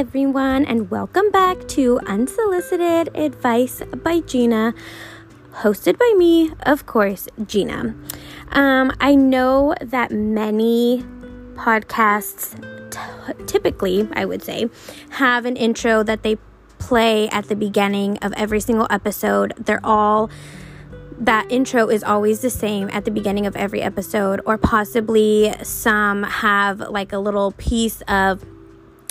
everyone, and welcome back to Unsolicited Advice by Gina, hosted by me, of course, Gina. Um, I know that many podcasts t- typically, I would say, have an intro that they play at the beginning of every single episode. They're all that intro is always the same at the beginning of every episode, or possibly some have like a little piece of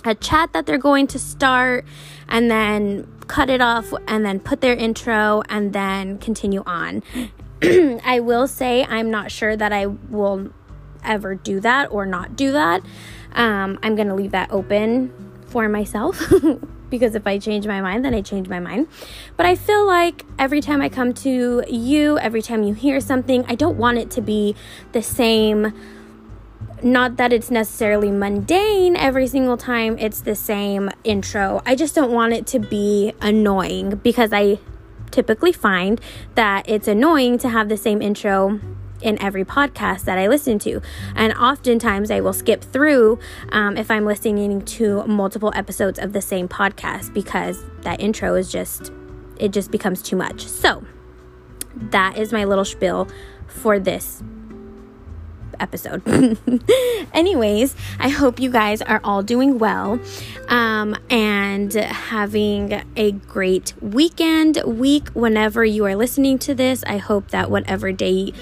a chat that they're going to start and then cut it off and then put their intro and then continue on. I will say I'm not sure that I will ever do that or not do that. Um, I'm going to leave that open for myself because if I change my mind, then I change my mind. But I feel like every time I come to you, every time you hear something, I don't want it to be the same not that it's necessarily mundane every single time it's the same intro. I just don't want it to be annoying because I typically find that it's annoying to have the same intro in every podcast that I listen to. And oftentimes I will skip through um, if I'm listening to multiple episodes of the same podcast because that intro is just, it just becomes too much. So that is my little spiel for this episode. Anyways, I hope you guys are all doing well um, and having a great weekend, week, whenever you are listening to this. I hope that whatever day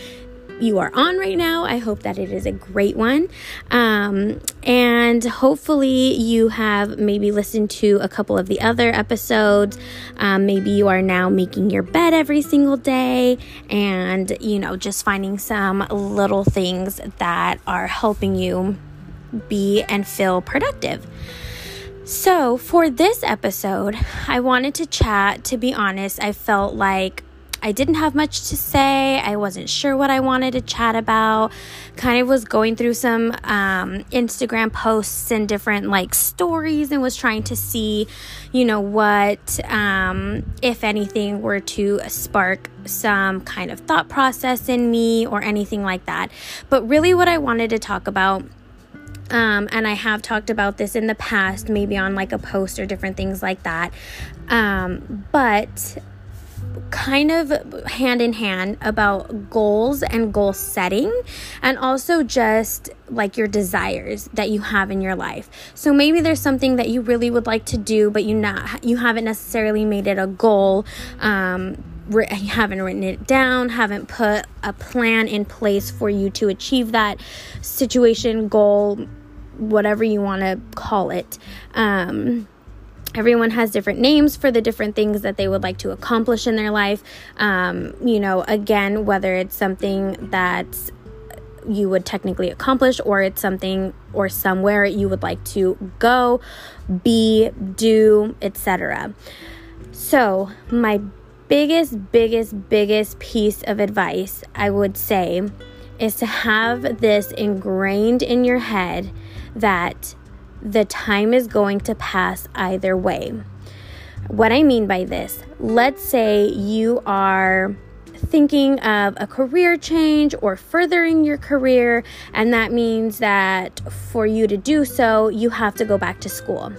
you are on right now. I hope that it is a great one. Um, and hopefully, you have maybe listened to a couple of the other episodes. Um, maybe you are now making your bed every single day and, you know, just finding some little things that are helping you be and feel productive. So, for this episode, I wanted to chat. To be honest, I felt like I didn't have much to say. I wasn't sure what I wanted to chat about. Kind of was going through some um, Instagram posts and different like stories and was trying to see, you know, what, um, if anything, were to spark some kind of thought process in me or anything like that. But really, what I wanted to talk about um, and I have talked about this in the past, maybe on like a post or different things like that. Um, but kind of hand in hand about goals and goal setting and also just like your desires that you have in your life. So maybe there's something that you really would like to do but you not you haven't necessarily made it a goal um haven't written it down, haven't put a plan in place for you to achieve that situation, goal, whatever you want to call it. Um, everyone has different names for the different things that they would like to accomplish in their life. Um, you know, again, whether it's something that you would technically accomplish or it's something or somewhere you would like to go, be, do, etc. So, my biggest, biggest, biggest piece of advice I would say is to have this ingrained in your head that the time is going to pass either way. What I mean by this, let's say you are thinking of a career change or furthering your career, and that means that for you to do so, you have to go back to school.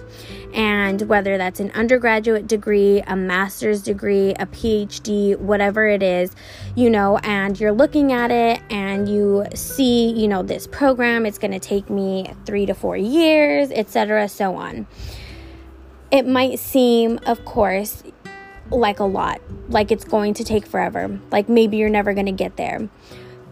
And whether that's an undergraduate degree, a master's degree, a PhD, whatever it is, you know, and you're looking at it and you see, you know, this program, it's going to take me three to four years, etc., so on. It might seem, of course, like a lot, like it's going to take forever, like maybe you're never going to get there.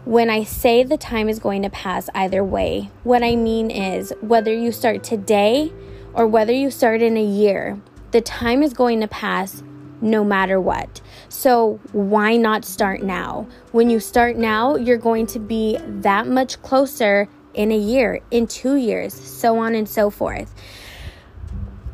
When I say the time is going to pass either way, what I mean is whether you start today or whether you start in a year, the time is going to pass no matter what. So, why not start now? When you start now, you're going to be that much closer in a year, in two years, so on and so forth.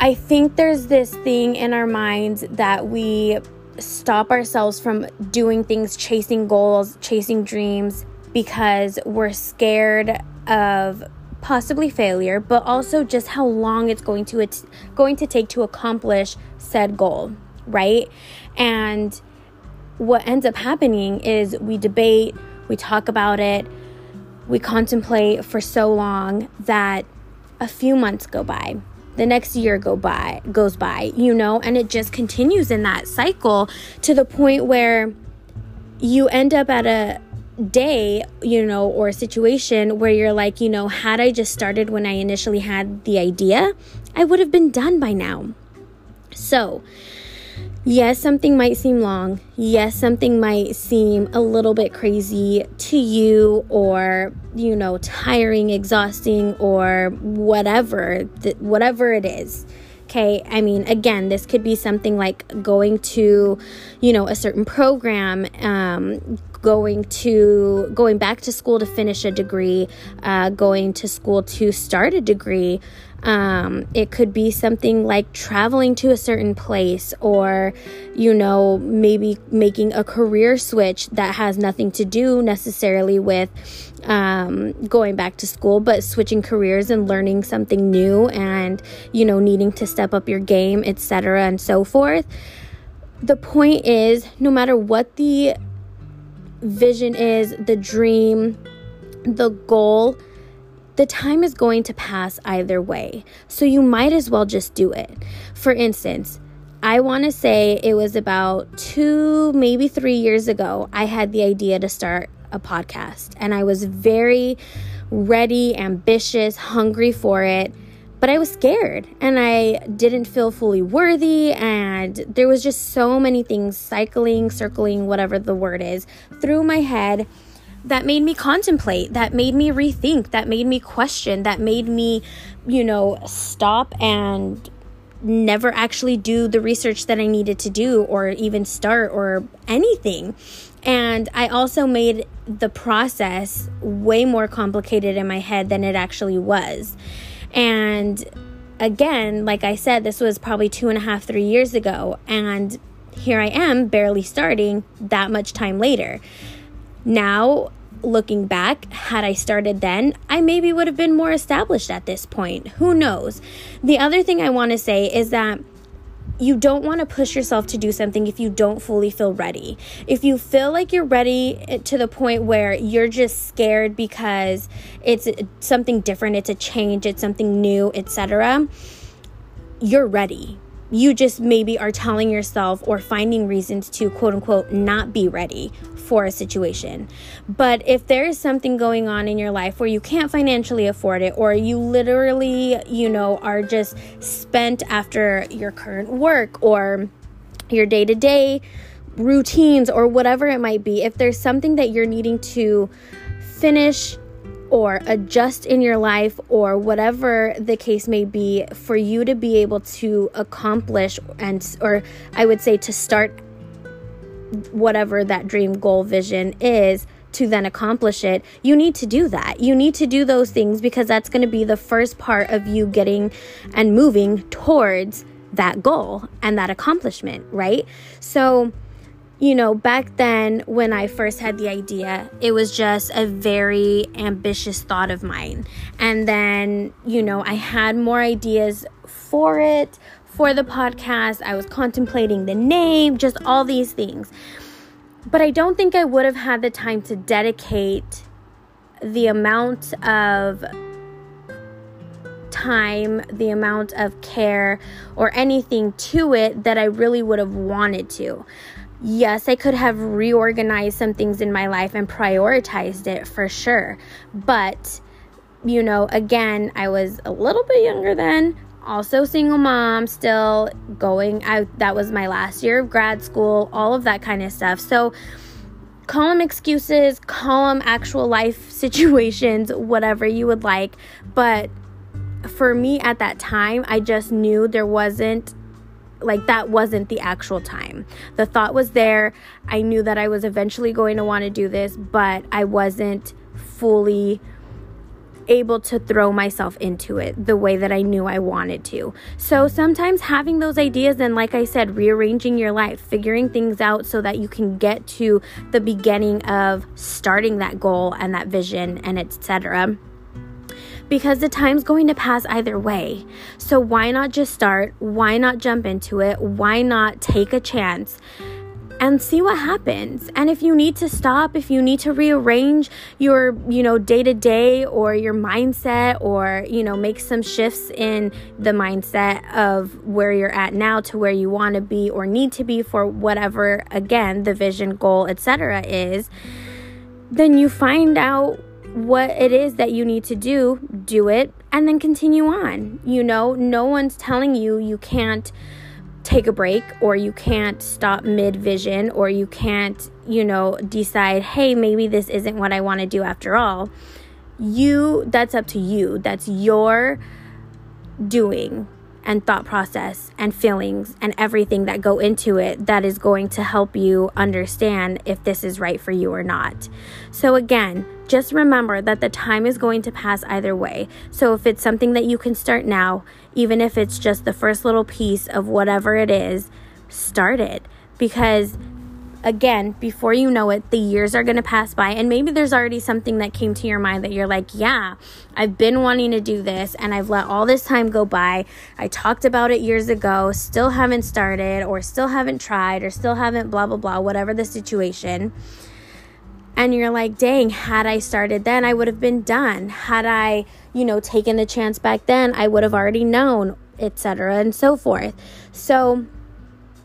I think there's this thing in our minds that we stop ourselves from doing things, chasing goals, chasing dreams, because we're scared of possibly failure, but also just how long it's going to it's going to take to accomplish said goal, right? And what ends up happening is we debate, we talk about it, we contemplate for so long that a few months go by, the next year go by goes by you know and it just continues in that cycle to the point where you end up at a day, you know, or situation where you're like, you know, had I just started when I initially had the idea, I would have been done by now. So, yes, something might seem long. Yes, something might seem a little bit crazy to you or, you know, tiring, exhausting or whatever, th- whatever it is. Okay, I mean, again, this could be something like going to, you know, a certain program, um, going to going back to school to finish a degree, uh, going to school to start a degree. Um, it could be something like traveling to a certain place or, you know, maybe making a career switch that has nothing to do necessarily with um, going back to school, but switching careers and learning something new and, you know, needing to step up your game, etc., and so forth. The point is, no matter what the vision is, the dream, the goal, the time is going to pass either way. So you might as well just do it. For instance, I want to say it was about two, maybe three years ago, I had the idea to start a podcast. And I was very ready, ambitious, hungry for it but I was scared and I didn't feel fully worthy. And there was just so many things cycling, circling, whatever the word is, through my head that made me contemplate, that made me rethink, that made me question, that made me, you know, stop and never actually do the research that I needed to do or even start or anything. And I also made the process way more complicated in my head than it actually was. And again, like I said, this was probably two and a half, three years ago. And here I am, barely starting that much time later. Now, looking back, had I started then, I maybe would have been more established at this point. Who knows? The other thing I want to say is that you don't want to push yourself to do something if you don't fully feel ready. If you feel like you're ready eh, to the point where you're just scared because it's something different, it's a change, it's something new, etc., you're ready you just maybe are telling yourself or finding reasons to quote unquote not be ready for a situation. But if there is something going on in your life where you can't financially afford it, or you literally, you know, are just spent after your current work or your day to day routines or whatever it might be, if there's something that you're needing to finish or adjust in your life or whatever the case may be for you to be able to accomplish and or I would say to start whatever that dream goal vision is to then accomplish it, you need to do that. You need to do those things because that's going to be the first part of you getting and moving towards that goal and that accomplishment, right? So, you know, back then when I first had the idea, it was just a very ambitious thought of mine. And then, you know, I had more ideas for it, for the podcast. I was contemplating the name, just all these things. But I don't think I would have had the time to dedicate the amount of time, the amount of care, or anything to it that I really would have wanted to yes, I could have reorganized some things in my life and prioritized it for sure. But, you know, again, I was a little bit younger then, also single mom, still going out. That was my last year of grad school, all of that kind of stuff. So, call them excuses, call them actual life situations, whatever you would like. But for me at that time, I just knew there wasn't like that wasn't the actual time. The thought was there. I knew that I was eventually going to want to do this, but I wasn't fully able to throw myself into it the way that I knew I wanted to. So sometimes having those ideas and like I said rearranging your life, figuring things out so that you can get to the beginning of starting that goal and that vision and etc because the time's going to pass either way. So why not just start? Why not jump into it? Why not take a chance? and see what happens. And if you need to stop, if you need to rearrange your, you know, day to day or your mindset or, you know, make some shifts in the mindset of where you're at now to where you want to be or need to be for whatever again the vision, goal, etc. is, then you find out what it is that you need to do, do it, and then continue on. You know, no one's telling you you can't take a break or you can't stop mid vision or you can't, you know, decide, hey, maybe this isn't what I want to do after all. You, that's up to you. That's your doing and thought process and feelings and everything that go into it that is going to help you understand if this is right for you or not. So, again, just remember that the time is going to pass either way. So, if it's something that you can start now, even if it's just the first little piece of whatever it is, start it because again, before you know it, the years are going to pass by. And maybe there's already something that came to your mind that you're like, yeah, I've been wanting to do this and I've let all this time go by. I talked about it years ago, still haven't started, or still haven't tried, or still haven't blah, blah, blah, whatever the situation. And you're like, dang, had I started then, I would have been done. Had I, you know, taken the chance back then, I would have already known, etc., and so forth. So,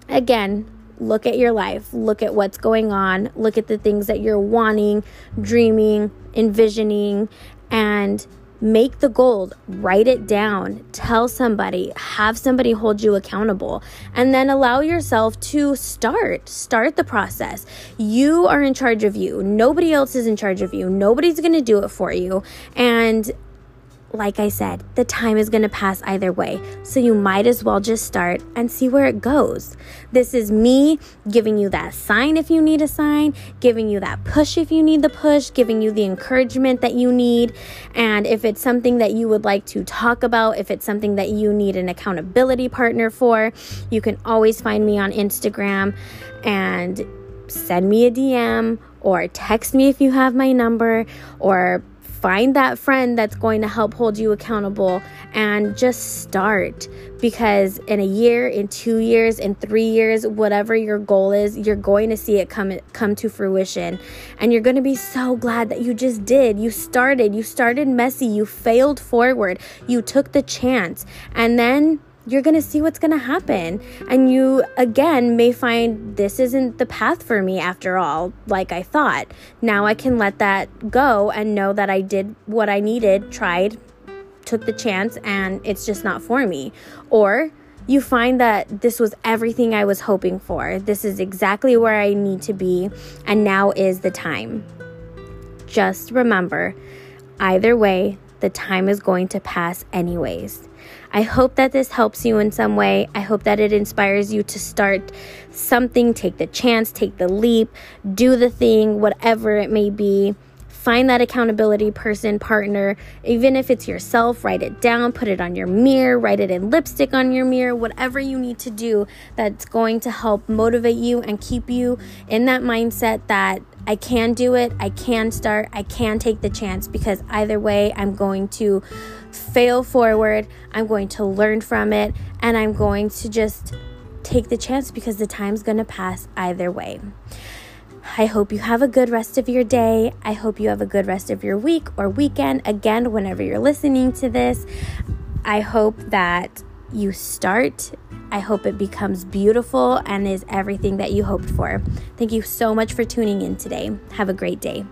again, look at your life, look at what's going on, look at the things that you're wanting, dreaming, envisioning, and make the goal, write it down, tell somebody, have somebody hold you accountable, and then allow yourself to start. Start the process. You are in charge of you. Nobody else is in charge of you. Nobody's going to do it for you. And like I said, the time is going to pass either way. So you might as well just start and see where it goes. This is me giving you that sign if you need a sign, giving you that push if you need the push, giving you the encouragement that you need. And if it's something that you would like to talk about, if it's something that you need an accountability partner for, you can always find me on Instagram and send me a DM or text me if you have my number or find that friend that's going to help hold you accountable and just start. Because in a year in 2 years in 3 years whatever your goal is you're going to see it come come to fruition. And you're going to be so glad that you just did. You started. You started messy. You failed forward. You took the chance. And then you're going to see what's going to happen. And you, again, may find this isn't the path for me after all, like I thought. Now I can let that go and know that I did what I needed, tried, took the chance, and it's just not for me. Or you find that this was everything I was hoping for. This is exactly where I need to be, and now is the time. Just remember either way, the time is going to pass anyways. I hope that this helps you in some way. I hope that it inspires you to start something, take the chance, take the leap, do the thing, whatever it may be. Find that accountability person, partner, even if it's yourself, write it down, put it on your mirror, write it in lipstick on your mirror, whatever you need to do that's going to help motivate you and keep you in that mindset that I can do it, I can start, I can take the chance because either way, I'm going to fail forward, I'm going to learn from it, and I'm going to just take the chance because the time's going to pass either way. I hope you have a good rest of your day. I hope you have a good rest of your week or weekend. Again, whenever you're listening to this, I hope that you start. I hope it becomes beautiful and is everything that you hoped for. Thank you so much for tuning in today. Have a great day.